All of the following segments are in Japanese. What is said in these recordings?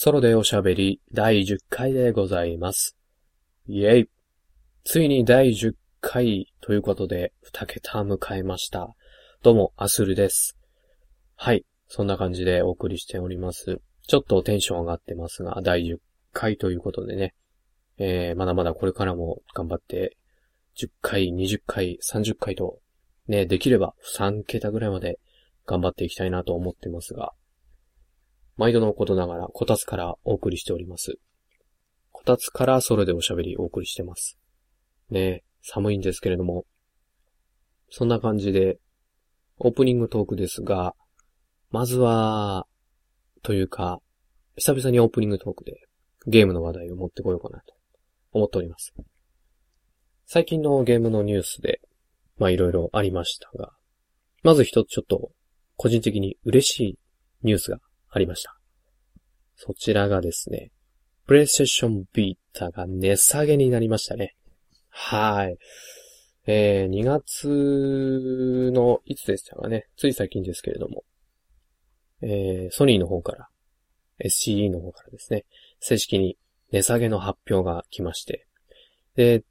ソロでおしゃべり第10回でございます。イェイついに第10回ということで、2桁迎えました。どうも、アスルです。はい、そんな感じでお送りしております。ちょっとテンション上がってますが、第10回ということでね、えー、まだまだこれからも頑張って、10回、20回、30回と、ね、できれば3桁ぐらいまで頑張っていきたいなと思ってますが、毎度のことながら、こたつからお送りしております。こたつからソロでおしゃべりお送りしてます。ねえ寒いんですけれども、そんな感じで、オープニングトークですが、まずは、というか、久々にオープニングトークでゲームの話題を持ってこようかなと思っております。最近のゲームのニュースで、まあいろいろありましたが、まず一つちょっと個人的に嬉しいニュースがありました。そちらがですね、プレイステーションビータが値下げになりましたね。はい。えー、2月の、いつでしたかね。つい最近ですけれども。えー、ソニーの方から、SCE の方からですね、正式に値下げの発表が来まして。で、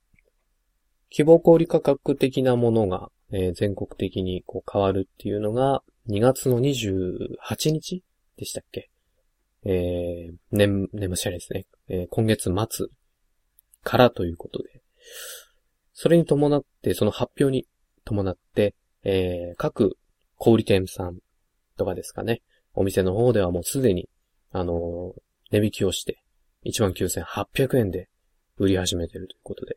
希望小売価格的なものが、えー全国的にこう変わるっていうのが、2月の28日でしたっけえー、年、年末じゃないですね。えー今月末からということで。それに伴って、その発表に伴って、えー各小売店さんとかですかね。お店の方ではもうすでに、あのー値引きをして、19,800円で売り始めてるということで。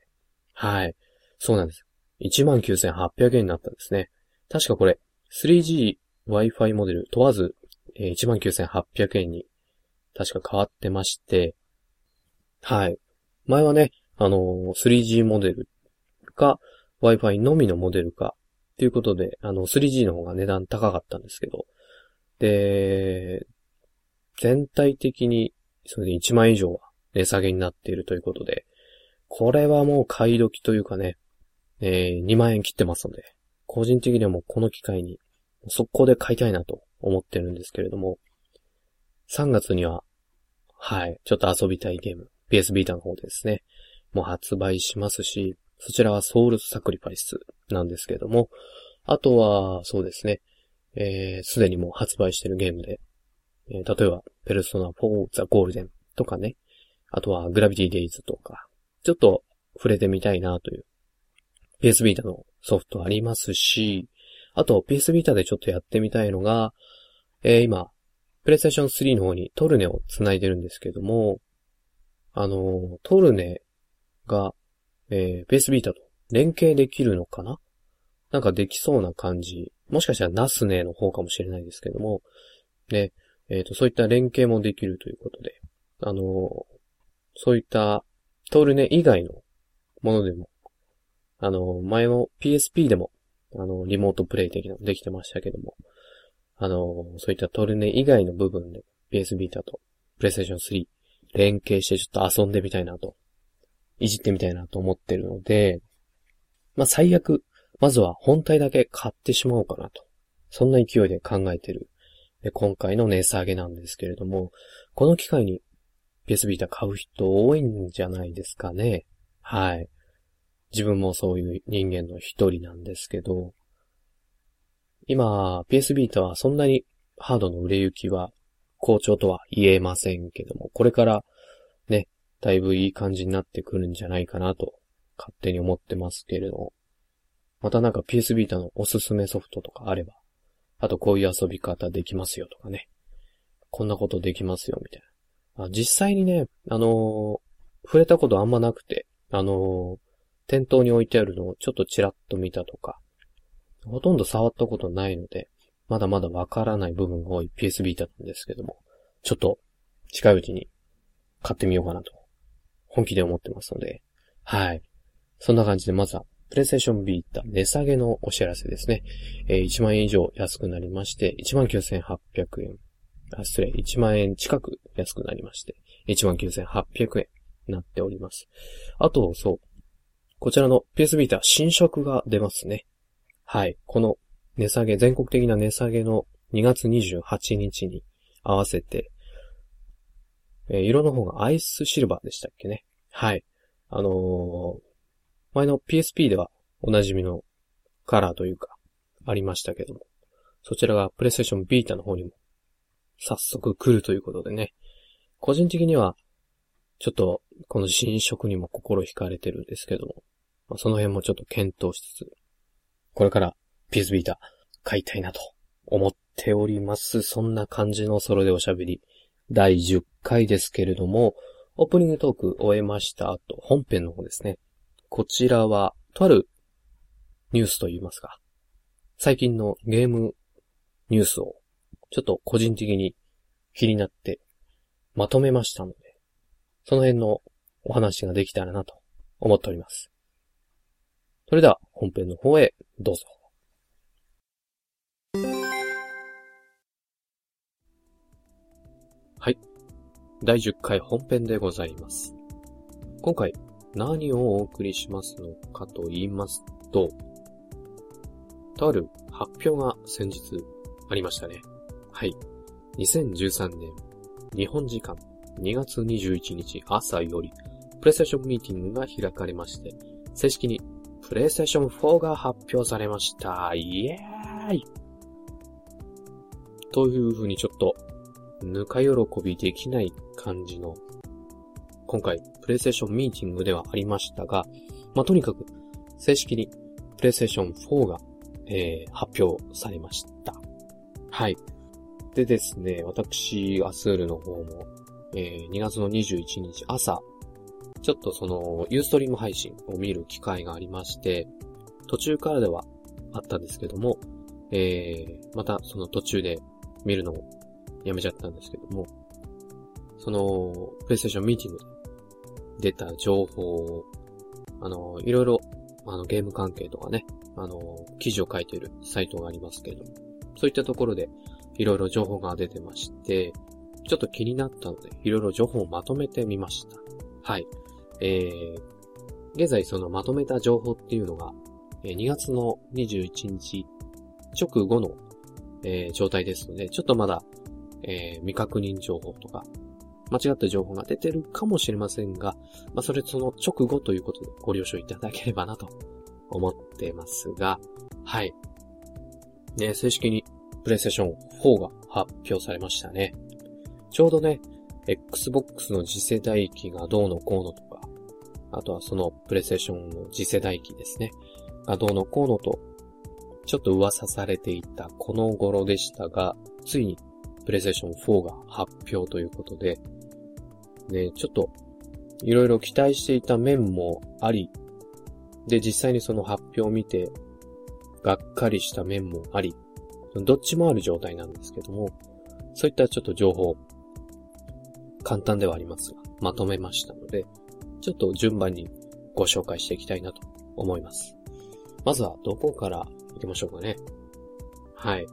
はい。そうなんです。19,800円になったんですね。確かこれ、3G Wi-Fi モデル問わず、えー19,800円に確か変わってまして、はい。前はね、あのー 3G モデルか Wi-Fi のみのモデルかっていうことで、あの 3G の方が値段高かったんですけど、で、全体的にそれで1万以上は値下げになっているということで、これはもう買い時というかね、えー2万円切ってますので、個人的にはもうこの機会に速攻で買いたいなと思ってるんですけれども、3月には、はい、ちょっと遊びたいゲーム、PS ビータの方ですね、もう発売しますし、そちらはソウルサクリファイスなんですけれども、あとは、そうですね、えー、すでにもう発売してるゲームで、えー例えば、ペルソナ4ザ・ゴールデンとかね、あとはグラビティデイズとか、ちょっと触れてみたいなという PS ビータのソフトありますし、あと PS ビータでちょっとやってみたいのが、えー今、プレイステーション3の方にトルネを繋いでるんですけども、あのトルネが、えー、PS ビータと連携できるのかな？なんかできそうな感じ。もしかしたらナスネの方かもしれないですけども、ね、えっ、と、そういった連携もできるということで、あのそういったトルネ以外のものでも、あの前も PSP でも、あのリモートプレイ的なのできてましたけども、あのそういったトルネ以外の部分で PS ビータと PlayStation 3連携してちょっと遊んでみたいなと、いじってみたいなと思ってるので、まあ、最悪、まずは本体だけ買ってしまおうかなと。そんな勢いで考えてる、え今回の値下げなんですけれども、この機会に PS ビータ買う人多いんじゃないですかね。はい。自分もそういう人間の一人なんですけど、今、PS ビータはそんなにハードの売れ行きは好調とは言えませんけども、これからね、だいぶいい感じになってくるんじゃないかなと、勝手に思ってますけれども。またなんか PS ビータのおすすめソフトとかあれば、あとこういう遊び方できますよとかね。こんなことできますよみたいな。あ実際にね、あのー触れたことあんまなくて、あのー店頭に置いてあるのをちょっとチラッと見たとか、ほとんど触ったことないので、まだまだわからない部分が多い PS ビータなんですけども、ちょっと近いうちに買ってみようかなと、本気で思ってますので、はい。そんな感じでまずは、プレイステーションビータ値下げのお知らせですね。えー1万円以上安くなりまして、19,800円。あ、失礼、1万円近く安くなりまして、19,800円になっております。あと、そう。こちらの PS ビータ新色が出ますね。はい。この値下げ、全国的な値下げの2月28日に合わせて、えー、色の方がアイスシルバーでしたっけね。はい。あのー、前の PSP ではおなじみのカラーというか、ありましたけども、そちらがプレイステーションビータの方にも早速来るということでね、個人的には、ちょっと、この新色にも心惹かれてるんですけども、ま、その辺もちょっと検討しつつ、これからピースビーター買いたいなと思っております。そんな感じのソロでおしゃべり、第10回ですけれども、オープニングトーク終えました後、本編の方ですね。こちらは、とあるニュースと言いますか、最近のゲームニュースを、ちょっと個人的に気になってまとめましたので、その辺のお話ができたらなと思っております。それでは本編の方へどうぞ。はい。第10回本編でございます。今回何をお送りしますのかと言いますと、とある発表が先日ありましたね。はい。2013年日本時間2月21日朝より、プレイステーションミーティングが開かれまして、正式にプレイステーション4が発表されました。イエーイという風にちょっと、ぬか喜びできない感じの、今回、プレイステーションミーティングではありましたが、まあ、とにかく、正式に、プレイステーション4が、えー、発表されました。はい。でですね、私、アスールの方も、えー、2月の21日朝、ちょっとその、ユーストリーム配信を見る機会がありまして、途中からではあったんですけども、えー、またその途中で見るのをやめちゃったんですけども、その、プレイステーションミーティングで出た情報を、あの、いろいろ、あの、ゲーム関係とかね、あの、記事を書いているサイトがありますけど、そういったところで、いろいろ情報が出てまして、ちょっと気になったので、いろいろ情報をまとめてみました。はい。えー、現在そのまとめた情報っていうのが、2月の21日直後の、えー、状態ですので、ちょっとまだ、えー、未確認情報とか、間違った情報が出てるかもしれませんが、まあ、それその直後ということでご了承いただければなと思ってますが、はい。ね、正式にプレイステーション4が発表されましたね。ちょうどね、Xbox の次世代機がどうのこうのと、あとはそのプレイステーションの次世代機ですね。がどうのこうのと、ちょっと噂されていたこの頃でしたが、ついにプレイステーション4が発表ということで、ね、ちょっと、いろいろ期待していた面もあり、で、実際にその発表を見て、がっかりした面もあり、どっちもある状態なんですけども、そういったちょっと情報、簡単ではありますが、まとめましたので、ちょっと順番にご紹介していきたいなと思います。まずはどこから行きましょうかね。はい。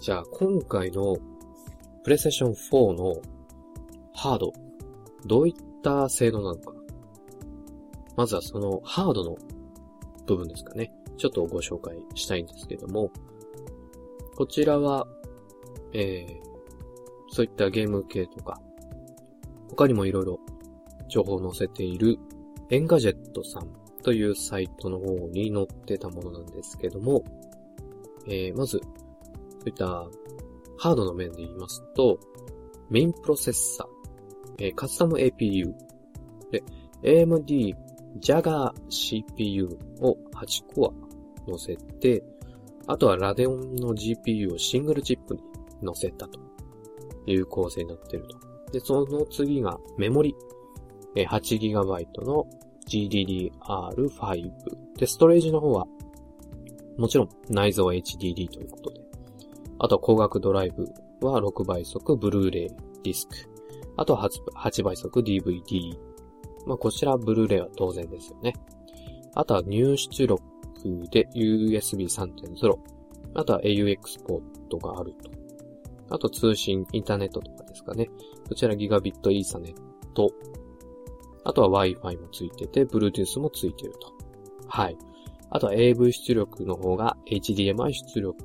じゃあ今回の PlayStation 4のハード、どういった性能なのか。まずはそのハードの部分ですかね。ちょっとご紹介したいんですけども、こちらは、えー、そういったゲーム系とか、他にもいろいろ情報を載せているエンガジェットさんというサイトの方に載ってたものなんですけども、えー、まず、そういったハードの面で言いますと、メインプロセッサー、えー、カスタム APU、で、AMD Jaguar CPU を8コア載せて、あとはラデオンの GPU をシングルチップに載せたという構成になっていると。で、その次がメモリ。8GB の GDDR5。で、ストレージの方は、もちろん内蔵 HDD ということで。あとは光学ドライブは6倍速ブルーレイディスク。あとは 8, 倍速 DVD。まあ、こちらブルーレイは当然ですよね。あとは入出力で USB 3.0。あとは au エクスポートがあると。あと通信、インターネットとかですかね。こちらギガビットイーサネット。あとは Wi-Fi もついてて、Bluetooth もついてると。はい。あとは AV 出力の方が HDMI 出力、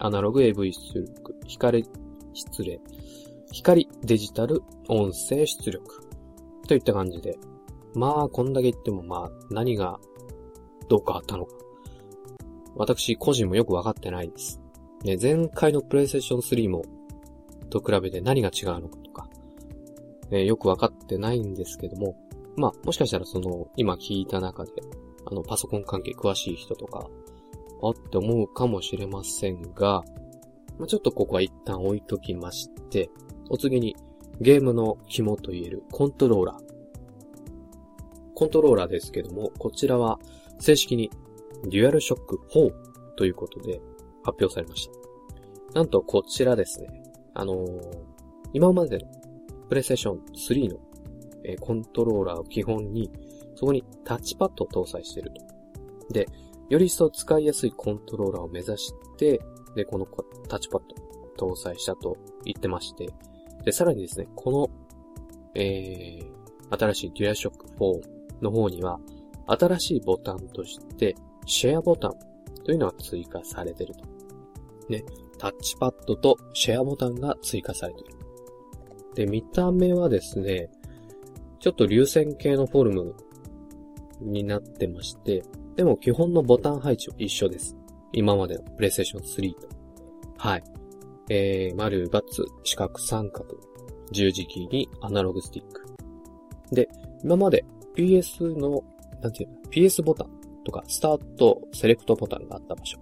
アナログ AV 出力、光失礼。光デジタル音声出力といった感じで、まあ、こんだけ言ってもまあ、何がどうかあったのか。私個人もよくわかってないです。ね、前回のプレイステーション3も、と比べて何が違うのかとか、ね、よくわかってないんですけども、まあ、もしかしたらその、今聞いた中で、あの、パソコン関係詳しい人とか、あって思うかもしれませんが、まあ、ちょっとここは一旦置いときまして、お次にゲームの紐と言えるコントローラー。コントローラーですけども、こちらは正式にデュアルショック4ということで発表されました。なんとこちらですね、あのー、今までのプレイステーション3の、え、コントローラーを基本に、そこにタッチパッドを搭載していると。で、より一層使いやすいコントローラーを目指して、で、このタッチパッド搭載したと言ってまして、で、さらにですね、この、えー、新しいデュアショック4の方には、新しいボタンとして、シェアボタンというのが追加されてると。ね、タッチパッドとシェアボタンが追加されている。で、見た目はですね、ちょっと流線形のフォルムになってまして、でも基本のボタン配置は一緒です。今までの PlayStation 3と。はい。えー、丸、バツ、四角、三角、十字キーにアナログスティック。で、今まで PS の、なんていうの、PS ボタンとか、スタート、セレクトボタンがあった場所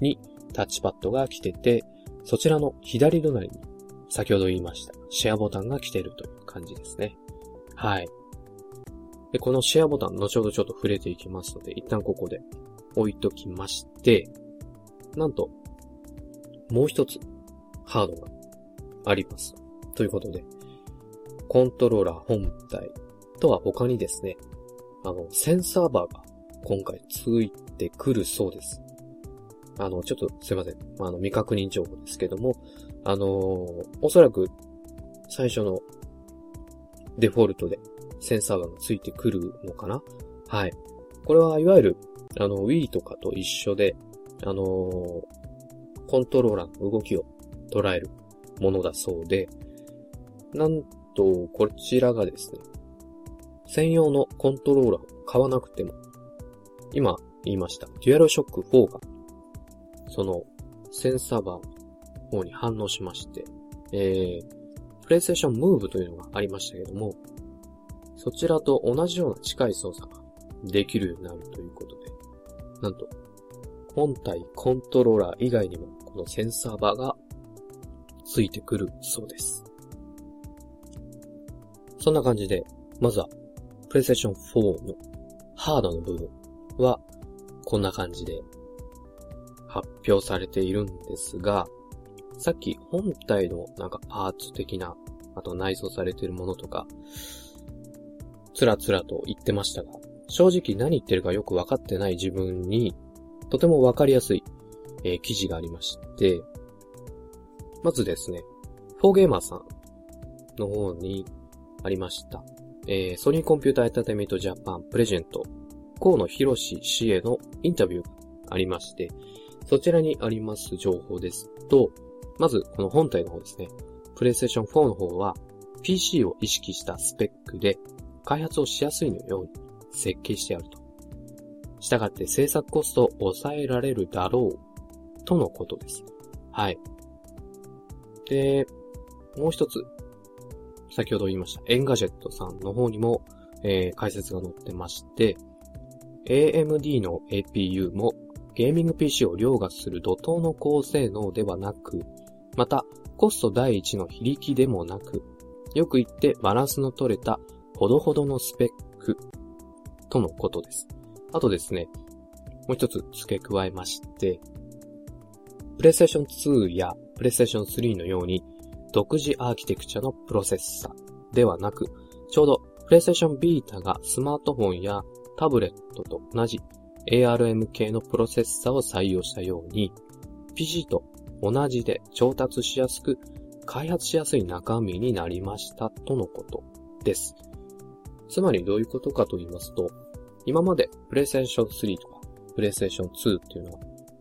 にタッチパッドが来てて、そちらの左隣に、先ほど言いました、シェアボタンが来てるという感じですね。はい。で、このシェアボタン、後ほどちょっと触れていきますので、一旦ここで置いときまして、なんと、もう一つ、ハードがあります。ということで、コントローラー本体とは他にですね、あの、センサーバーが今回ついてくるそうです。あの、ちょっとすいません。あの、未確認情報ですけども、あのー、おそらく最初のデフォルトでセンサーがついてくるのかな？はい。これはいわゆる、あの、Wii とかと一緒で、あのー、コントローラーの動きを捉えるものだそうで、なんと、こちらがですね、専用のコントローラーを買わなくても、今言いました、デュアルショック4が、その、センサーバーの方に反応しまして、えー、プレイステーションムーブというのがありましたけども、そちらと同じような近い操作ができるようになるということで、なんと、本体コントローラー以外にもこのセンサーバーがついてくるそうです。そんな感じで、まずは、PlayStation 4のハードの部分は、こんな感じで発表されているんですが、さっき本体のなんかパーツ的な、あと内蔵されてるものとか、つらつらと言ってましたが、正直何言ってるかよくわかってない自分に、とてもわかりやすい、えー、記事がありまして、まずですね、フォーゲーマーさんの方にありました。えー、ソニーコンピュータエンターテイメントジャパンプレジデント、河野弘氏へのインタビューがありまして、そちらにあります情報ですと、まずこの本体の方ですね、プレイステーション4の方は PC を意識したスペックで開発をしやすいのように設計してあると。したがって制作コストを抑えられるだろうとのことです。はい。で、もう一つ、先ほど言いました、エンガジェットさんの方にも、えー、解説が載ってまして、AMD の APU もゲーミング PC を凌駕する怒涛の高性能ではなく、またコスト第一の非力でもなく、よく言ってバランスの取れたほどほどのスペックとのことです。あとですね、もう一つ付け加えまして、PlayStation 2や PlayStation 3のように独自アーキテクチャのプロセッサではなく、ちょうど PlayStation Vita がスマートフォンやタブレットと同じ ARM 系のプロセッサを採用したように、PC と同じで調達しやすく、開発しやすい中身になりましたとのことです。つまりどういうことかと言いますと、今まで PlayStation 3とか PlayStation 2っていうのは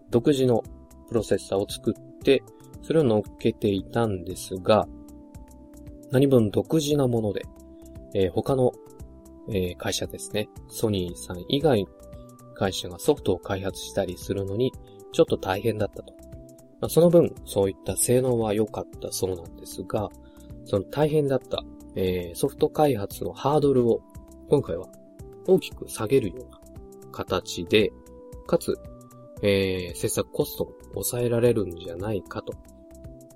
独自のプロセッサーを作って、それを乗っけていたんですが、何分独自なもので、えー、他の、えー、会社ですね、ソニーさん以外会社がソフトを開発したりするのに、ちょっと大変だったと。まあ、その分、そういった性能は良かったそうなんですが、その大変だった、えー、ソフト開発のハードルを、今回は大きく下げるような形で、かつ、えー、制作コストを抑えられるんじゃないかと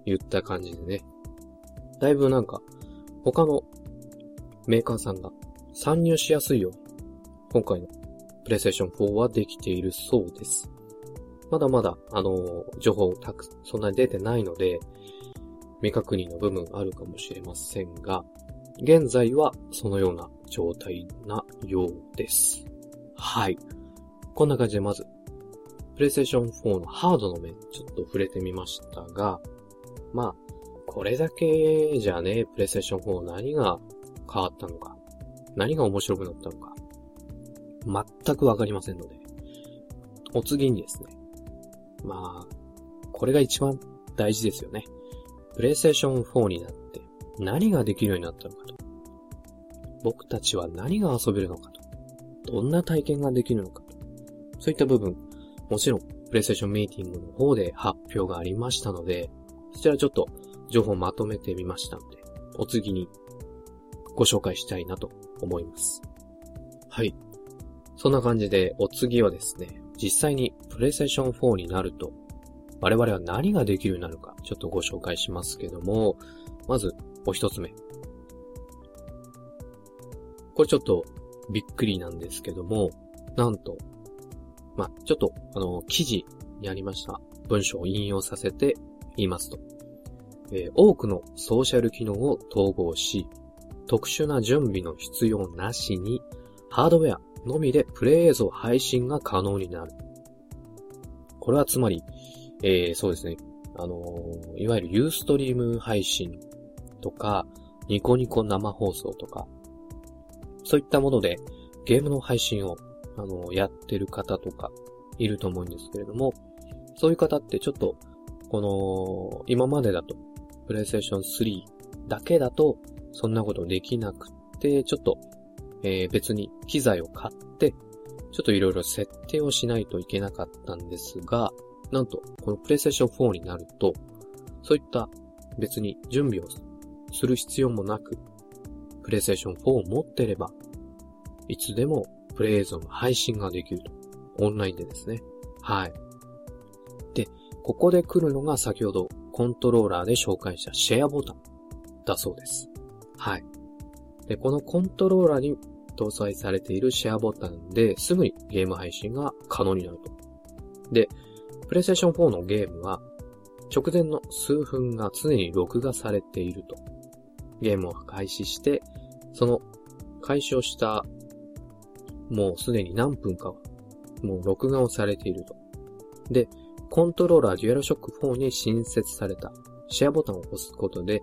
言った感じでね。だいぶなんか、他のメーカーさんが参入しやすいように、今回の PlayStation 4はできているそうです。まだまだ、あの、情報たく、そんなに出てないので、未確認の部分あるかもしれませんが、現在はそのような状態なようです。はい。こんな感じでまず、PlayStation 4のハードの面、ちょっと触れてみましたが、まあ、これだけじゃね、PlayStation 4何が変わったのか、何が面白くなったのか、全くわかりませんので、お次にですね、まあ、これが一番大事ですよね。PlayStation 4になって何ができるようになったのかと。僕たちは何が遊べるのかと。どんな体験ができるのかと。そういった部分、もちろん、PlayStation ミーティングの方で発表がありましたので、そちらちょっと情報をまとめてみましたので、お次にご紹介したいなと思います。はい。そんな感じで、お次はですね、実際に PlayStation 4になると、我々は何ができるようになるか、ちょっとご紹介しますけども、まず、お一つ目。これちょっとびっくりなんですけども、なんと、まあ、ちょっと、あの、記事にありました文章を引用させて言いますと、えー、多くのソーシャル機能を統合し、特殊な準備の必要なしに、ハードウェア、のみでプレイ映像配信が可能になる。これはつまり、えー、そうですね。あのー、いわゆるユーストリーム配信とか、ニコニコ生放送とか、そういったものでゲームの配信を、あのー、やってる方とかいると思うんですけれども、そういう方ってちょっと、この、今までだと、PlayStation 3だけだと、そんなことできなくて、ちょっとえー、別に機材を買って、ちょっといろいろ設定をしないといけなかったんですが、なんと、この PlayStation 4になると、そういった別に準備をする必要もなく、PlayStation 4を持ってれば、いつでもプレイ映像の配信ができると。オンラインでですね。はい。で、ここで来るのが先ほどコントローラーで紹介したシェアボタンだそうです。はい。で、このコントローラーに搭載されているシェアボタンですぐにゲーム配信が可能になると。で、PlayStation 4のゲームは直前の数分が常に録画されていると。ゲームを開始して、その開始をしたもうすでに何分かはもう録画をされていると。で、コントローラーデュアルショック4に新設されたシェアボタンを押すことで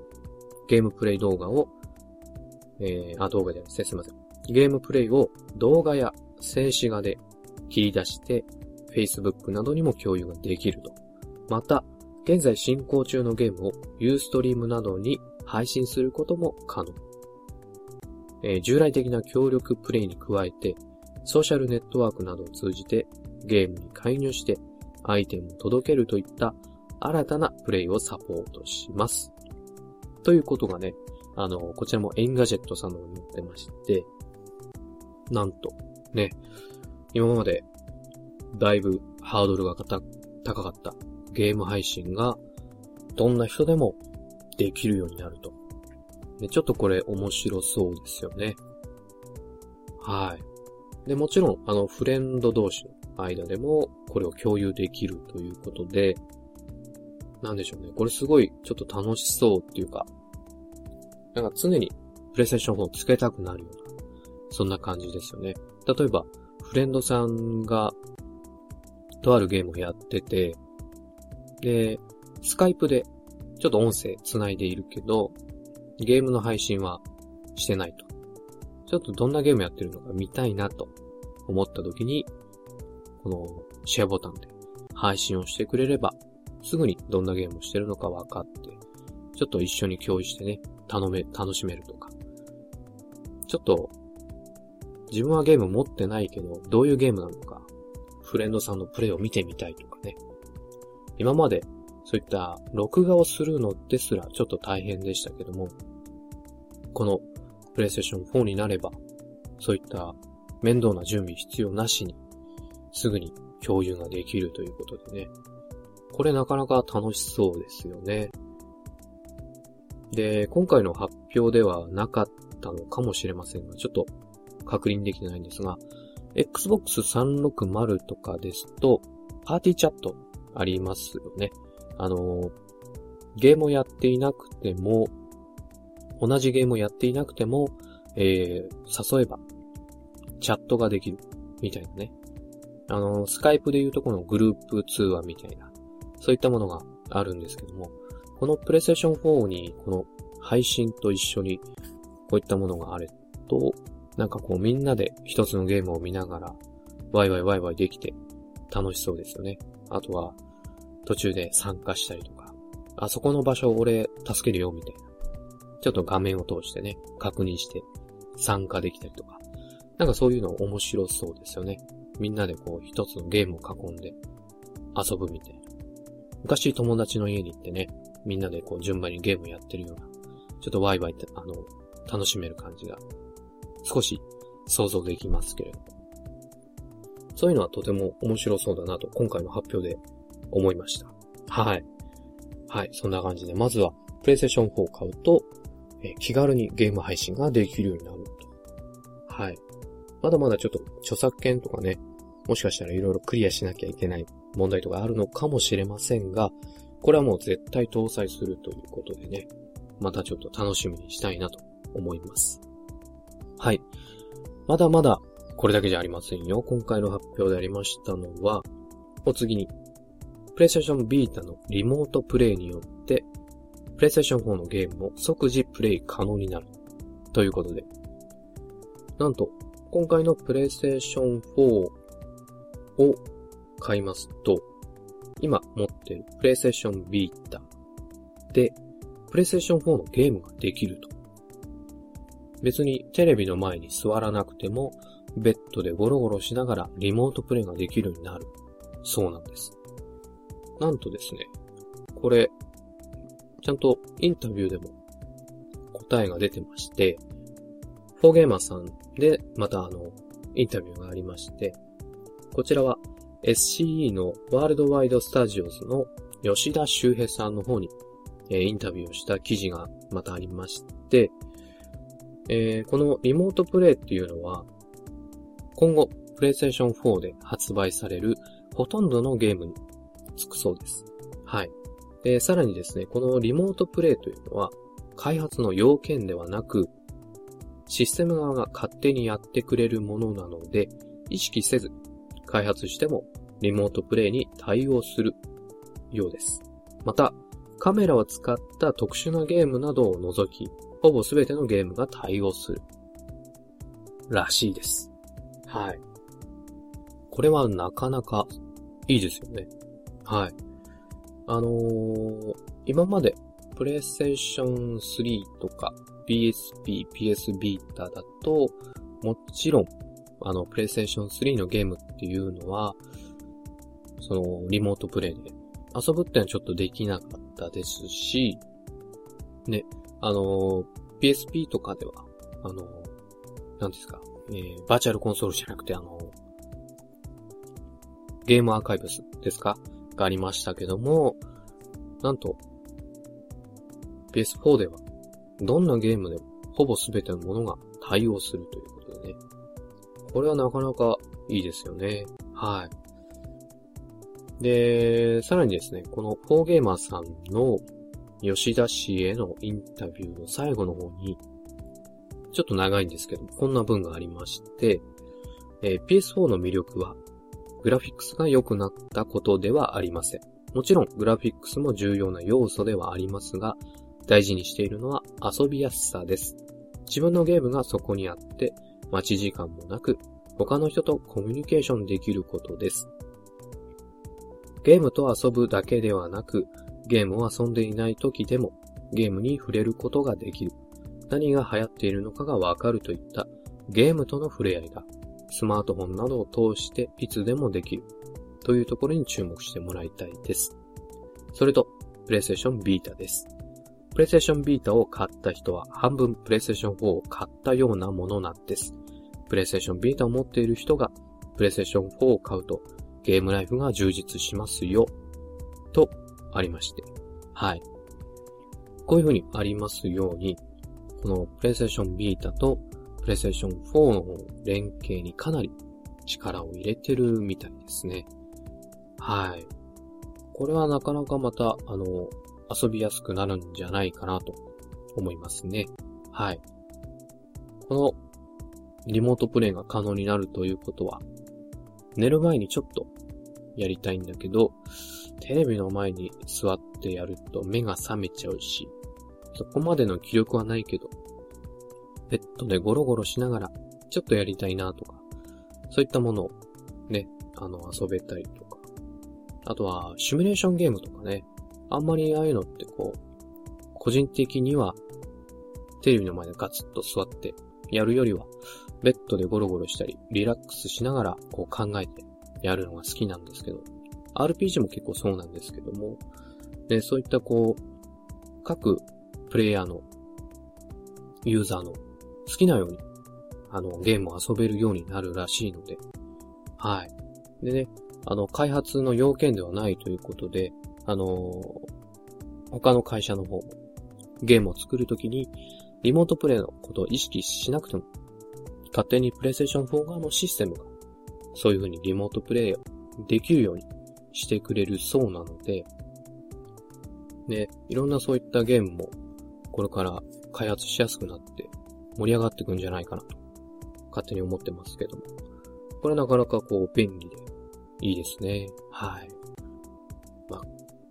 ゲームプレイ動画を、えー、あ、動画じゃないですね。すいません。ゲームプレイを動画や静止画で切り出して Facebook などにも共有ができると。また、現在進行中のゲームを Ustream などに配信することも可能。えー、従来的な協力プレイに加えて、ソーシャルネットワークなどを通じてゲームに介入してアイテムを届けるといった新たなプレイをサポートします。ということがね、あの、こちらもエンガジェットさんのに載ってまして、なんと、ね、今まで、だいぶハードルが高かったゲーム配信が、どんな人でもできるようになると。ね、ちょっとこれ面白そうですよね。はい。で、もちろん、あの、フレンド同士の間でも、これを共有できるということで、なんでしょうね。これすごい、ちょっと楽しそうっていうか、なんか常に、プレイステーション4をつけたくなるような、そんな感じですよね。例えば、フレンドさんが、とあるゲームをやってて、で、スカイプで、ちょっと音声繋いでいるけど、ゲームの配信はしてないと。ちょっとどんなゲームやってるのか見たいなと思った時に、このシェアボタンで配信をしてくれれば、すぐにどんなゲームをしてるのか分かって、ちょっと一緒に共有してね、頼め、楽しめるとか。ちょっと、自分はゲーム持ってないけど、どういうゲームなのか、フレンドさんのプレイを見てみたいとかね。今まで、そういった録画をするのですらちょっと大変でしたけども、この PlayStation 4になれば、そういった面倒な準備必要なしに、すぐに共有ができるということでね。これなかなか楽しそうですよね。で、今回の発表ではなかったのかもしれませんが、ちょっと確認できてないんですが、Xbox 360とかですと、パーティーチャットありますよね。あの、ゲームをやっていなくても、同じゲームをやっていなくても、えー、誘えば、チャットができる、みたいなね。あの、スカイプでいうとこのグループ通話みたいな、そういったものがあるんですけども、この PlayStation 4にこの配信と一緒にこういったものがあると、なんかこうみんなで一つのゲームを見ながら、ワイワイワイワイできて楽しそうですよね。あとは、途中で参加したりとか、あそこの場所俺助けるよみたいな。ちょっと画面を通してね、確認して参加できたりとか。なんかそういうの面白そうですよね。みんなでこう一つのゲームを囲んで遊ぶみたいな。昔友達の家に行ってね、みんなでこう順番にゲームやってるような、ちょっとワイワイって、あの、楽しめる感じが少し想像できますけれども。そういうのはとても面白そうだなと今回の発表で思いました。はい。はい、そんな感じで、まずは PlayStation 4を買うと、え気軽にゲーム配信ができるようになると。はい。まだまだちょっと著作権とかね、もしかしたら色々クリアしなきゃいけない問題とかあるのかもしれませんが、これはもう絶対搭載するということでね、またちょっと楽しみにしたいなと思います。はい。まだまだこれだけじゃありませんよ。今回の発表でありましたのは、お次に、PlayStation Vita のリモートプレイによって、PlayStation 4のゲームも即時プレイ可能になる。ということで。なんと、今回の PlayStation 4を買いますと、今持ってる PlayStation Vita で、PlayStation 4のゲームができると。別にテレビの前に座らなくても、ベッドでゴロゴロしながらリモートプレイができるようになる。そうなんです。なんとですね、これ、ちゃんとインタビューでも答えが出てまして、フォーゲーマーさんでまたあの、インタビューがありまして、こちらは SCE のワールドワイドスタジオズの吉田修平さんの方に、えインタビューをした記事がまたありまして、えー、このリモートプレイっていうのは、今後、PlayStation 4で発売されるほとんどのゲームにつくそうです。はい。で、さらにですね、このリモートプレイというのは、開発の要件ではなく、システム側が勝手にやってくれるものなので、意識せず、開発してもリモートプレイに対応するようです。また、カメラを使った特殊なゲームなどを除き、ほぼ全てのゲームが対応する。らしいです。はい。これはなかなかいいですよね。はい。あのー、今まで、プレイステーション3とか PSP、PS Vita だと、もちろん、あの、プレイステーション3のゲームっていうのは、その、リモートプレイで遊ぶってのはちょっとできなかったですし、ね、あの、PSP とかでは、あの、何ですか、えー、バーチャルコンソールじゃなくて、あの、ゲームアーカイブスですか？がありましたけども、なんと、PS4 では、どんなゲームでもほぼ全てのものが対応するということでね。これはなかなかいいですよね。はい。で、さらにですね、このフォーゲーマーさんの吉田氏へのインタビューの最後の方に、ちょっと長いんですけど、こんな文がありまして、えー、PS4 の魅力は、グラフィックスが良くなったことではありません。もちろん、グラフィックスも重要な要素ではありますが、大事にしているのは遊びやすさです。自分のゲームがそこにあって、待ち時間もなく、他の人とコミュニケーションできることです。ゲームと遊ぶだけではなく、ゲームを遊んでいない時でも、ゲームに触れることができる。何が流行っているのかがわかるといったゲームとの触れ合いがスマートフォンなどを通していつでもできるというところに注目してもらいたいです。それと、プレイステーションビータです。プレイステーションビータを買った人は半分プレイステーション4を買ったようなものなんです。プレイステーションビータを持っている人がプレイステーション4を買うとゲームライフが充実しますよ、とありまして。はい。こういう風にありますように、このプレイステーションビータとプレイステーション4の連携にかなり力を入れてるみたいですね。はい。これはなかなかまた、あの、遊びやすくなるんじゃないかなと思いますね。はい。このリモートプレイが可能になるということは、寝る前にちょっとやりたいんだけど、テレビの前に座ってやると目が覚めちゃうし、そこまでの気力はないけど、ベッドでゴロゴロしながら、ちょっとやりたいなとか、そういったものをね、あの、遊べたりとか。あとは、シミュレーションゲームとかね。あんまりああいうのってこう、個人的には、テレビの前でガツッと座ってやるよりは、ベッドでゴロゴロしたり、リラックスしながらこう考えてやるのが好きなんですけど、RPG も結構そうなんですけども、で、そういったこう、各プレイヤーの、ユーザーの好きなように、あの、ゲームを遊べるようになるらしいので、はい。でね、あの、開発の要件ではないということで、あの他の会社の方も、ゲームを作るときに、リモートプレイのことを意識しなくても、勝手にプレイステーション4側のシステムが、そういう風にリモートプレイできるようにしてくれるそうなので、ね、いろんなそういったゲームも、これから開発しやすくなって盛り上がっていくんじゃないかなと、勝手に思ってますけども。これなかなかこう便利でいいですね。はい。まあ、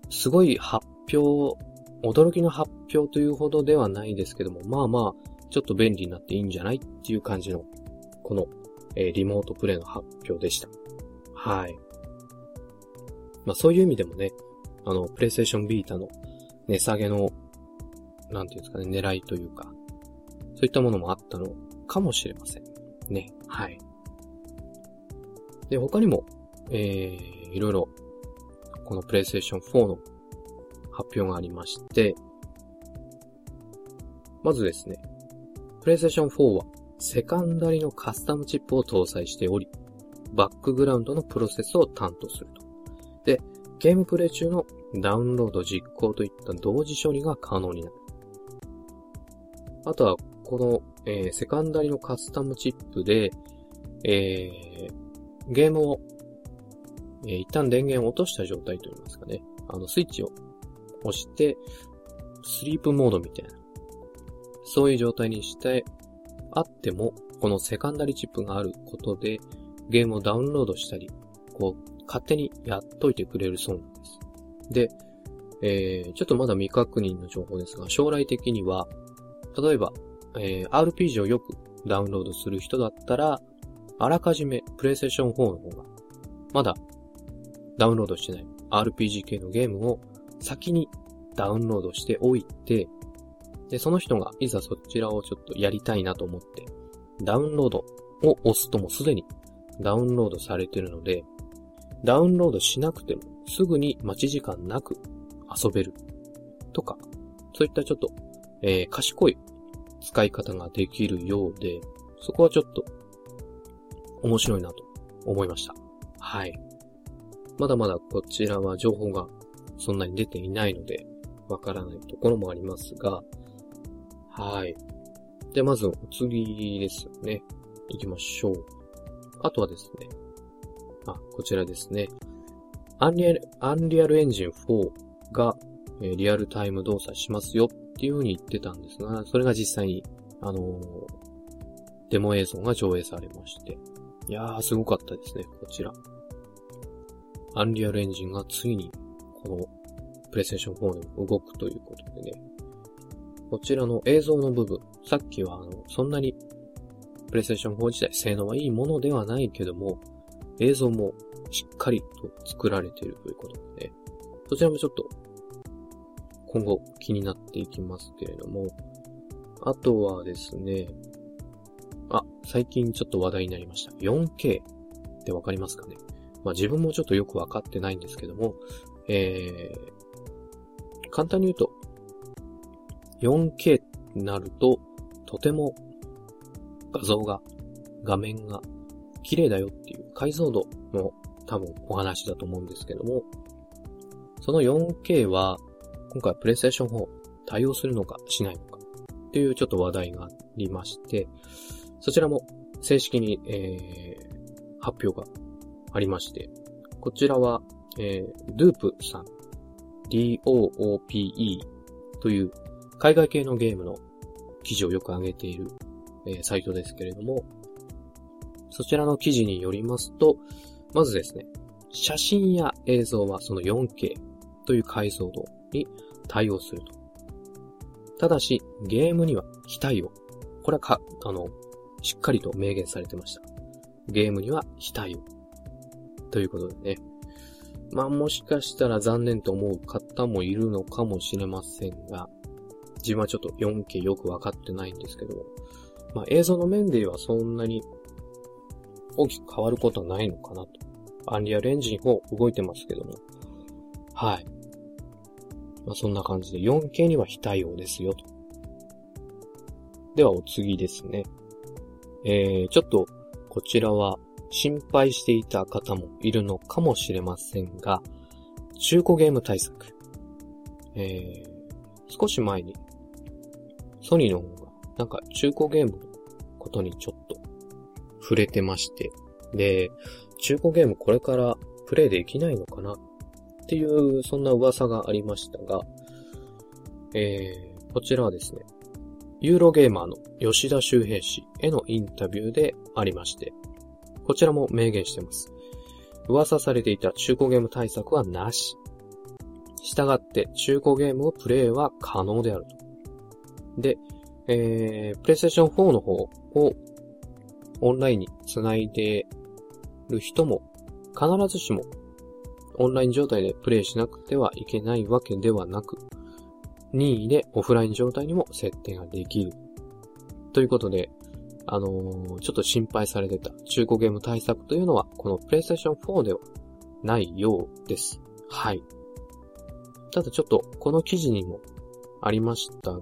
すごい発表、驚きの発表というほどではないですけども、まあまあ、ちょっと便利になっていいんじゃないっていう感じの、この、えー、リモートプレイの発表でした。はい。まあそういう意味でもね、あの、プレイステーションビータの値下げの、なんていうんですかね、狙いというか、そういったものもあったのかもしれません。ね。はい。で、他にも、えー、いろいろ、このプレイステーション4の発表がありまして、まずですね、プレイステーション4はセカンダリのカスタムチップを搭載しており、バックグラウンドのプロセスを担当すると。で、ゲームプレイ中のダウンロード実行といった同時処理が可能になる。あとは、この、えー、セカンダリのカスタムチップで、えー、ゲームを、えー、一旦電源を落とした状態といいますかね。あの、スイッチを押して、スリープモードみたいな。そういう状態にしてあっても、このセカンダリチップがあることで、ゲームをダウンロードしたり、こう、勝手にやっといてくれるそうなんです。で、えー、ちょっとまだ未確認の情報ですが、将来的には、例えば、えー、RPG をよくダウンロードする人だったら、あらかじめ PlayStation 4の方が、まだダウンロードしてない RPG 系のゲームを先にダウンロードしておいて、で、その人がいざそちらをちょっとやりたいなと思って、ダウンロードを押すともすでにダウンロードされてるので、ダウンロードしなくてもすぐに待ち時間なく遊べるとか、そういったちょっと、えー、賢い使い方ができるようで、そこはちょっと面白いなと思いました。はい。まだまだこちらは情報がそんなに出ていないので、わからないところもありますが、はい。で、まずお次ですよね。行きましょう。あとはですね、あ、こちらですね。アンリアル、アンリアルエンジン4が、え、リアルタイム動作しますよっていう風に言ってたんですが、それが実際に、あのー、デモ映像が上映されまして。いやー、すごかったですね、こちら。アンリアルエンジンがついに、この、プレイステーション4でも動くということでね。こちらの映像の部分、さっきはあの、そんなに、プレイステーション4自体性能はいいものではないけども、映像もしっかりと作られているということでね、そちらもちょっと、今後気になっていきますけれども、あとはですね、あ、最近ちょっと話題になりました。4K ってわかりますかね。まあ自分もちょっとよくわかってないんですけども、えー、簡単に言うと、4K になると、とても画像が、画面が綺麗だよ解像度の多分お話だと思うんですけども、その 4K は今回 PlayStation 4対応するのかしないのかっていうちょっと話題がありまして、そちらも正式に、えー、発表がありまして、こちらは、えー、ドゥープさん、D-O-O-P-E という海外系のゲームの記事をよく上げている、えー、サイトですけれども、そちらの記事によりますと、まずですね、写真や映像はその 4K という解像度に対応すると。ただし、ゲームには非対応。これはか、あの、しっかりと明言されてました。ゲームには非対応。ということでね。まあもしかしたら残念と思う方もいるのかもしれませんが、自分はちょっと 4K よくわかってないんですけど、まあ映像の面ではそんなに大きく変わることはないのかなと。アンリアルエンジン4動いてますけども。はい。まあそんな感じで 4K には非対応ですよと。ではお次ですね。えー、ちょっとこちらは心配していた方もいるのかもしれませんが、中古ゲーム対策。えー、少し前に、ソニーの方が、なんか中古ゲームのことにちょっと触れてまして、で、中古ゲームこれからプレイできないのかなっていう、そんな噂がありましたが、えー、こちらはですね、ユーロゲーマーの吉田修平氏へのインタビューでありまして、こちらも明言してます。噂されていた中古ゲーム対策はなし。したがって中古ゲームをプレイは可能であると。で、えー、PlayStation 4の方をオンラインに繋いでる人も必ずしもオンライン状態でプレイしなくてはいけないわけではなく、任意でオフライン状態にも設定ができる。ということで、あのー、ちょっと心配されてた中古ゲーム対策というのは、この PlayStation 4ではないようです。はい。ただちょっと、この記事にもありました、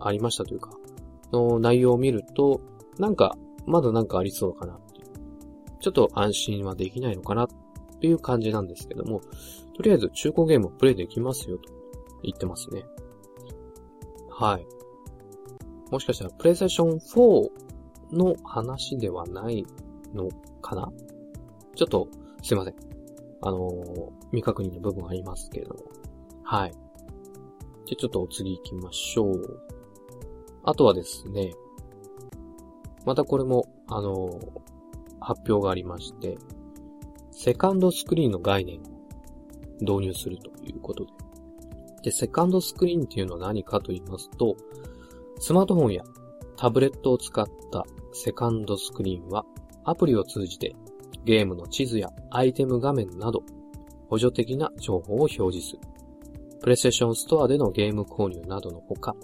ありましたというか、の内容を見ると、なんか、まだなんかありそうかなっていう。ちょっと安心はできないのかなっていう感じなんですけども、とりあえず中古ゲームをプレイできますよと言ってますね。はい。もしかしたら PlayStation 4の話ではないのかな？ちょっと、すいません。あのー、未確認の部分ありますけれども。はい。じゃ、ちょっとお次行きましょう。あとはですね、またこれも、あの、発表がありまして、セカンドスクリーンの概念を導入するということで。で、セカンドスクリーンっていうのは何かと言いますと、スマートフォンやタブレットを使ったセカンドスクリーンはアプリを通じてゲームの地図やアイテム画面など補助的な情報を表示する。プレイステーションストアでのゲーム購入などのほか、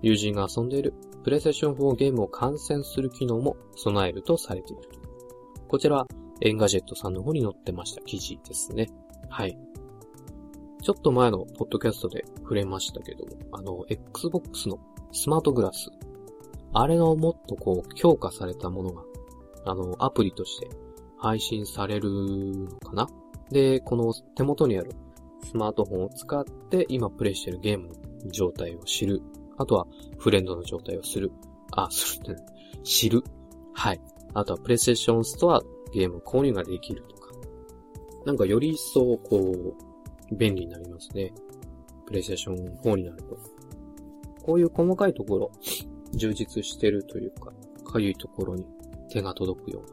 友人が遊んでいるプレイステーション4ゲームを観戦する機能も備えるとされている。こちらエンガジェットさんの方に載ってました記事ですね。はい。ちょっと前のポッドキャストで触れましたけども、あの、Xbox のスマートグラス。あれのもっとこう、強化されたものが、あの、アプリとして配信されるのかな？で、この手元にあるスマートフォンを使って今プレイしてるゲームの状態を知る。あとはフレンドの状態をする。あ、するって、ね、知る。はい。あとはプレイステーションストアゲーム購入ができるとか。なんかより一層こう、便利になりますね。プレイステーション4になると。こういう細かいところ、充実してるというか、かゆいところに手が届くような、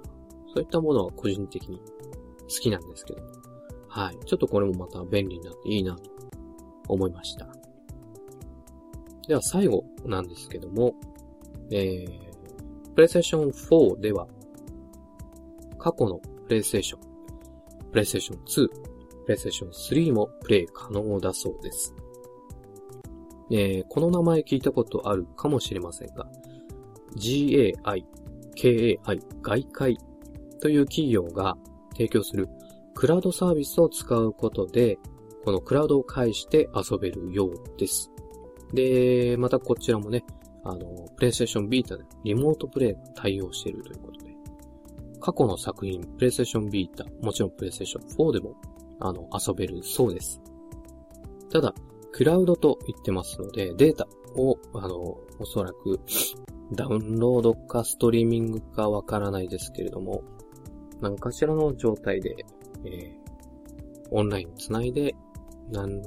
そういったものは個人的に好きなんですけどはい。ちょっとこれもまた便利になっていいなと思いました。では最後なんですけども、えー、PlayStation 4では、過去の PlayStation、PlayStation 2、PlayStation 3もプレイ可能だそうです。えー、この名前聞いたことあるかもしれませんが、GAI、KAI、外界という企業が提供するクラウドサービスを使うことで、このクラウドを介して遊べるようです。で、またこちらもね、あの、プレイステーションビータでリモートプレイが対応しているということで、過去の作品、プレイステーションビータ、もちろんプレイステーション4でも、あの、遊べるそうです。ただ、クラウドと言ってますので、データを、あの、おそらく、ダウンロードかストリーミングかわからないですけれども、何かしらの状態で、えー、オンラインをつないで、何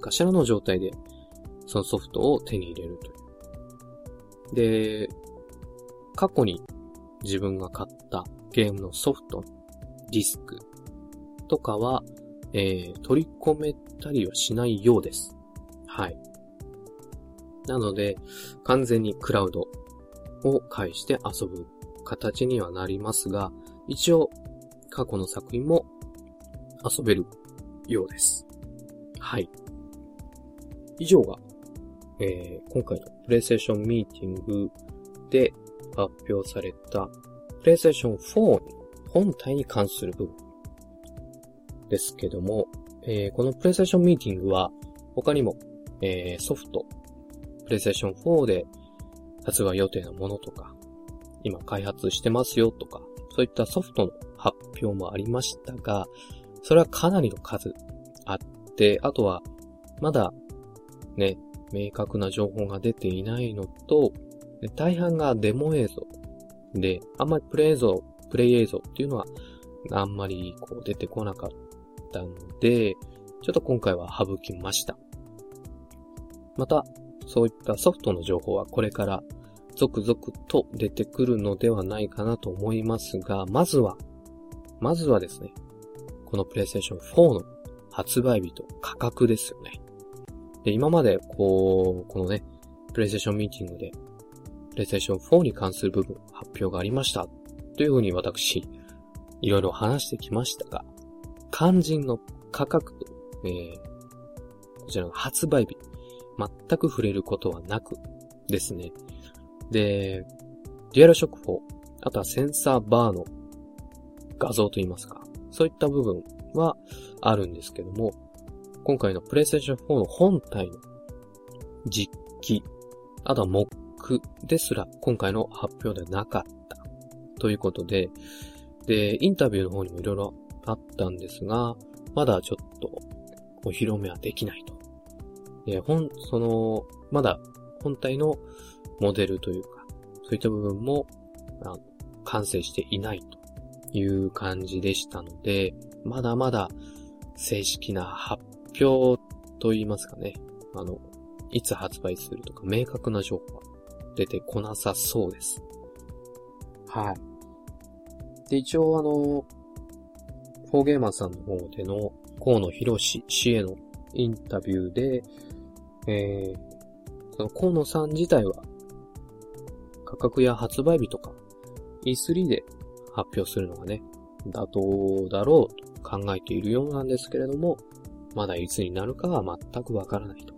かしらの状態で、そのソフトを手に入れるという。で、過去に自分が買ったゲームのソフト、ディスクとかは、えー、取り込めたりはしないようです。はい。なので、完全にクラウドを介して遊ぶ形にはなりますが、一応、過去の作品も遊べるようです。はい。以上が、えー、今回のプレイステーションミーティングで発表されたプレイステーション4本体に関する部分ですけども、えー、このプレイステーションミーティングは他にも、えー、ソフト、プレイステーション4で発売予定のものとか、今開発してますよとか、そういったソフトの発表もありましたが、それはかなりの数あって、あとは、まだ、ね、明確な情報が出ていないのと、大半がデモ映像で、あんまりプレイ映像、プレイ映像っていうのは、あんまりこう出てこなかったので、ちょっと今回は省きました。また、そういったソフトの情報はこれから続々と出てくるのではないかなと思いますが、まずは、まずはですね、この PlayStation 4の発売日と価格ですよね。で、今まで、こう、このね、PlayStation ミーティングで PlayStation 4に関する部分発表がありました。というふうに私、いろいろ話してきましたが、肝心の価格、えー、こちらの発売日、全く触れることはなくですね。で、リアルショック4、あとはセンサーバーの画像といいますか、そういった部分はあるんですけども、今回の PlayStation 4の本体の実機、あとはモックですら今回の発表ではなかったということで、で、インタビューの方にもいろいろあったんですが、まだちょっとお披露目はできないと。で、本、その、まだ本体のモデルというか、そういった部分も、あの完成していないという感じでしたので、まだまだ正式な発表と言いますかね、あの、いつ発売するとか明確な情報は出てこなさそうです。はい。で、一応あの、フォーゲーマーさんの方での河野博士氏へのインタビューで、えー、その河野さん自体は価格や発売日とか E3 で発表するのがね、妥当だろうと考えているようなんですけれども、まだいつになるかは全くわからないと。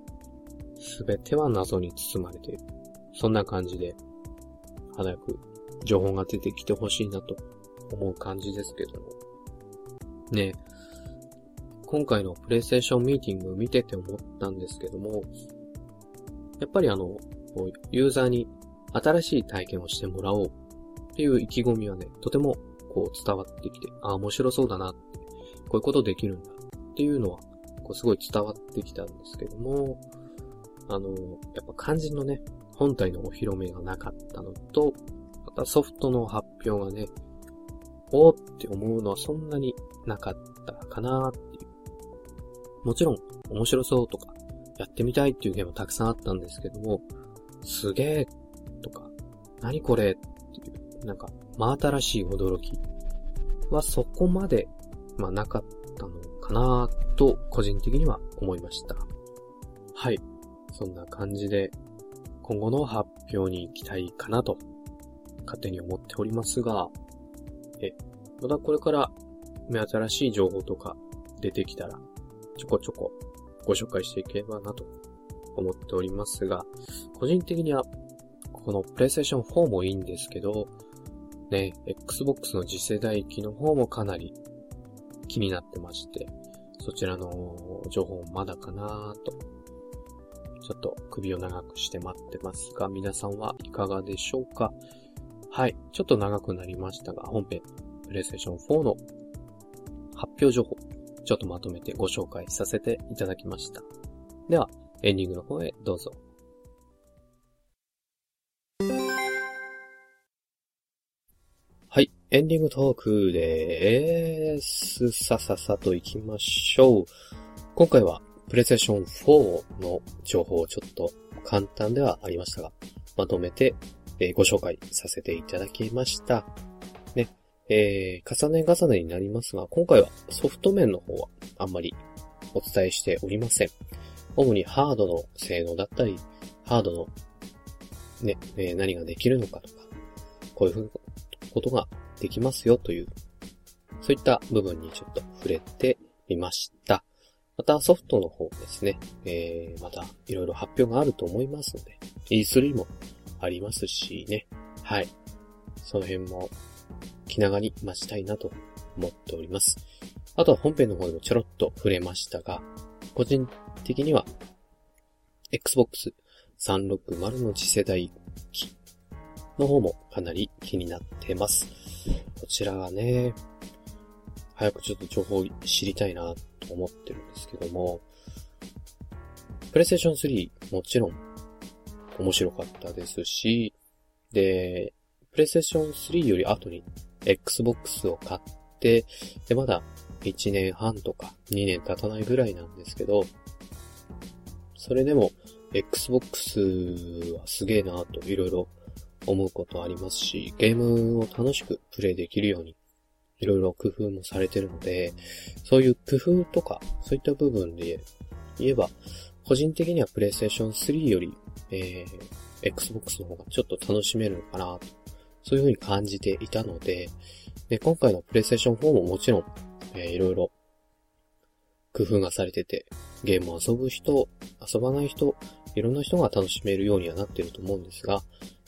すべては謎に包まれている。そんな感じで、早く情報が出てきてほしいなと思う感じですけども。ね今回のプレイステーションミーティング見てて思ったんですけども、やっぱりあの、ユーザーに新しい体験をしてもらおうっていう意気込みはね、とてもこう伝わってきて、ああ、面白そうだなって、こういうことできるんだっていうのは、こうすごい伝わってきたんですけども、あの、やっぱ肝心のね、本体のお披露目がなかったのと、またソフトの発表がね、おーって思うのはそんなになかったかなっていう。もちろん、面白そうとか、やってみたいっていうゲームたくさんあったんですけども、すげーとか、何これっていう、なんか、真新しい驚きはそこまで、まあなかったのかなと、個人的には思いました。はい。そんな感じで、今後の発表に行きたいかなと、勝手に思っておりますが、え、またこれから目新しい情報とか出てきたら、ちょこちょこご紹介していければなと思っておりますが、個人的には、この PlayStation 4もいいんですけど、ね、Xbox の次世代機の方もかなり気になってまして、そちらの情報まだかなと、ちょっと首を長くして待ってますが、皆さんはいかがでしょうか？はい、ちょっと長くなりましたが、本編、PlayStation 4の発表情報、ちょっとまとめてご紹介させていただきました。では、エンディングの方へどうぞ。エンディングトークでーす。さささと行きましょう。今回は、プレイステーション4の情報をちょっと簡単ではありましたが、まとめて、え、ご紹介させていただきました。ね。えー、重ね重ねになりますが、今回はソフト面の方はあんまりお伝えしておりません。主にハードの性能だったり、ハードのね、え、何ができるのかとか、こういうふうなことができますよという、そういった部分にちょっと触れてみました。またソフトの方ですね、えー、またいろいろ発表があると思いますので、E3 もありますしね、はい。その辺も気長に待ちたいなと思っております。あとは本編の方でもちょろっと触れましたが、個人的には、Xbox 360の次世代機の方もかなり気になってます。こちらがね、早くちょっと情報知りたいなと思ってるんですけども、PlayStation 3もちろん面白かったですし、で、PlayStation 3より後に Xbox を買って、で、まだ1年半とか2年経たないぐらいなんですけど、それでも Xbox はすげえなといろいろ思うことありますし、ゲームを楽しくプレイできるようにいろいろ工夫もされてるので、そういう工夫とか、そういった部分で言えば、個人的には PlayStation 3より、えー、Xbox の方がちょっと楽しめるのかなと、そういう風に感じていたので、で、今回の PlayStation 4ももちろんえー、いろいろ工夫がされてて、ゲームを遊ぶ人、遊ばない人、いろんな人が楽しめるようにはなってると思うんですが、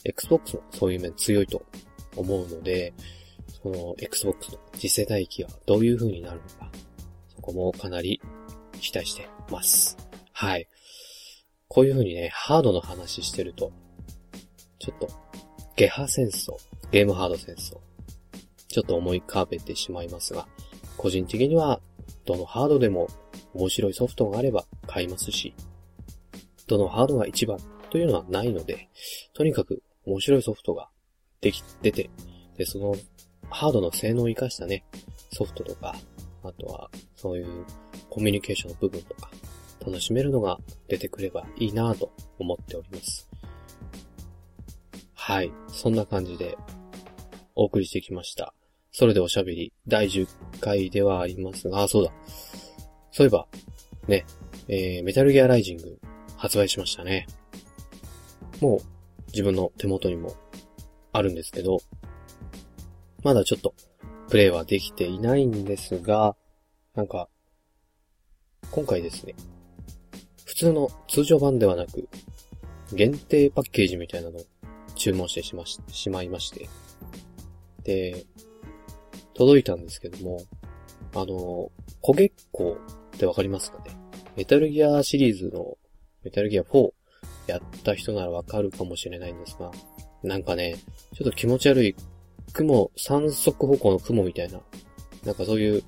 Xbox もそういう面強いと思うので、その Xbox の次世代機はどういう風になるのか、そこもかなり期待してます。はい。こういう風にね、ハードの話してると、ちょっと、ゲハ戦争、ゲームハード戦争、ちょっと思い浮かべてしまいますが、個人的には、どのハードでも面白いソフトがあれば買いますし、どのハードが一番というのはないので、とにかく面白いソフトができ、出て、で、そのハードの性能を活かしたね、ソフトとか、あとはそういうコミュニケーションの部分とか、楽しめるのが出てくればいいなぁと思っております。はい。そんな感じでお送りしてきました。それでおしゃべり第10回ではありますが、あ、そうだ。そういえば、ね、えー、メタルギアライジング発売しましたね。もう自分の手元にもあるんですけど、まだちょっとプレイはできていないんですが、なんか、今回ですね、普通の通常版ではなく、限定パッケージみたいなのを注文してしまし、しまいまして、で、届いたんですけども、あの、焦げっこってわかりますかね？メタルギアシリーズのメタルギア4やった人ならわかるかもしれないんですが、なんかね、ちょっと気持ち悪い雲、三足歩行の雲みたいな、なんかそういう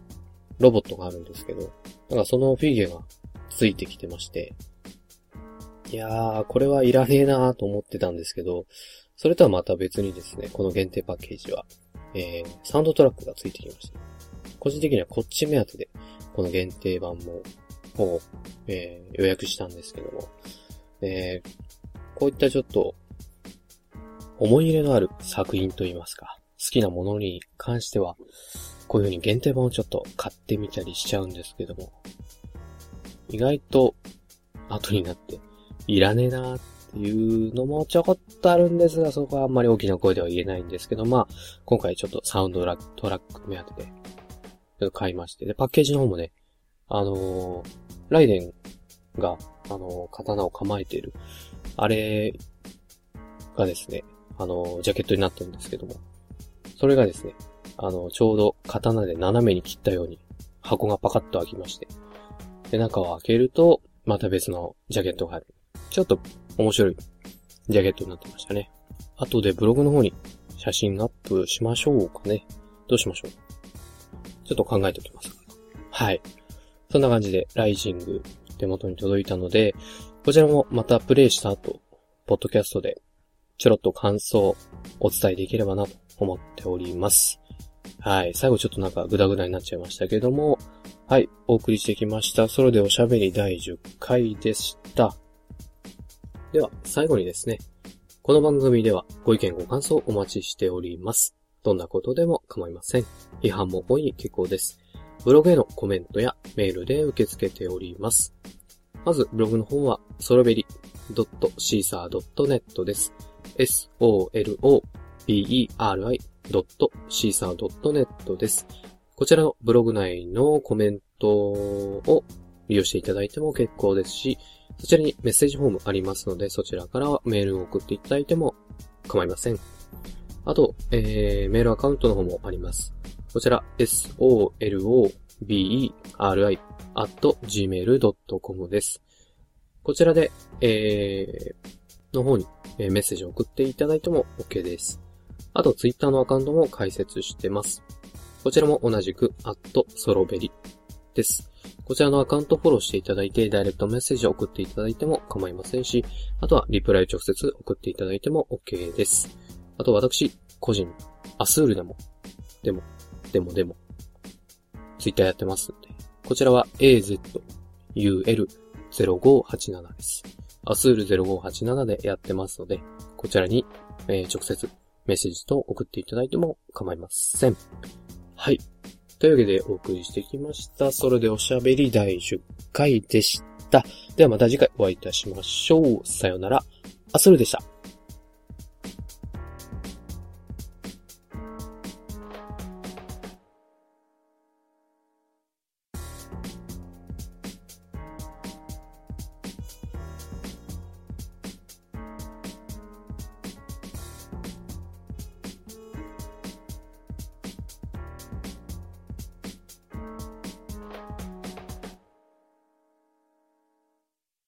ロボットがあるんですけど、なんかそのフィギュアがついてきてまして、いやー、これはいらねえなーと思ってたんですけど、それとはまた別にですね、この限定パッケージは、えー、サウンドトラックがついてきました。個人的にはこっち目当てで、この限定版も、を、えー、予約したんですけども、えー、こういったちょっと、思い入れのある作品といいますか、好きなものに関しては、こういう風に限定版をちょっと買ってみたりしちゃうんですけども、意外と後になって、いらねえなーっていうのもちょこっとあるんですが、そこはあんまり大きな声では言えないんですけど、まあ、今回ちょっとサウンドラトラック目当てで、買いまして、で、パッケージの方もね、あのー、ライデンがあの、刀を構えている、あれがですね、あの、ジャケットになってるんですけども、それがですね、あの、ちょうど刀で斜めに切ったように箱がパカッと開きまして、で、中を開けると、また別のジャケットがある。ちょっと面白いジャケットになってましたね。後でブログの方に写真アップしましょうかね。どうしましょう？ちょっと考えておきます。はい。そんな感じで、ライジング手元に届いたので、こちらもまたプレイした後、ポッドキャストでちょろっと感想お伝えできればなと思っております。はい。最後ちょっとなんかグダグダになっちゃいましたけども、はい。お送りしてきました。ソロでおしゃべり第10回でした。では、最後にですね、この番組ではご意見ご感想お待ちしております。どんなことでも構いません。批判も多い結構です。ブログへのコメントやメールで受け付けております。まず、ブログの方は、ソロベリ .caesar.net です。soloberi.caesar.net です。こちらのブログ内のコメントを利用していただいても結構ですし、そちらにメッセージフォームありますので、そちらからメールを送っていただいても構いません。あと、えー、メールアカウントの方もあります。こちら、soloberi.gmail.com です。こちらで、えー、の方にメッセージを送っていただいても OK です。あと、ツイッターのアカウントも開設してます。こちらも同じく、アットソロベリです。こちらのアカウントフォローしていただいて、ダイレクトメッセージを送っていただいても構いませんし、あとはリプライ直接送っていただいても OK です。あと私、個人、アスールでも、でも、でもでも、ツイッターやってますんで、こちらは AZUL0587 です。アスール0587でやってますので、こちらに、えー、直接メッセージと送っていただいても構いません。はい。というわけでお送りしてきました。それでおしゃべり第10回でした。ではまた次回お会いいたしましょう。さよなら。アスールでした。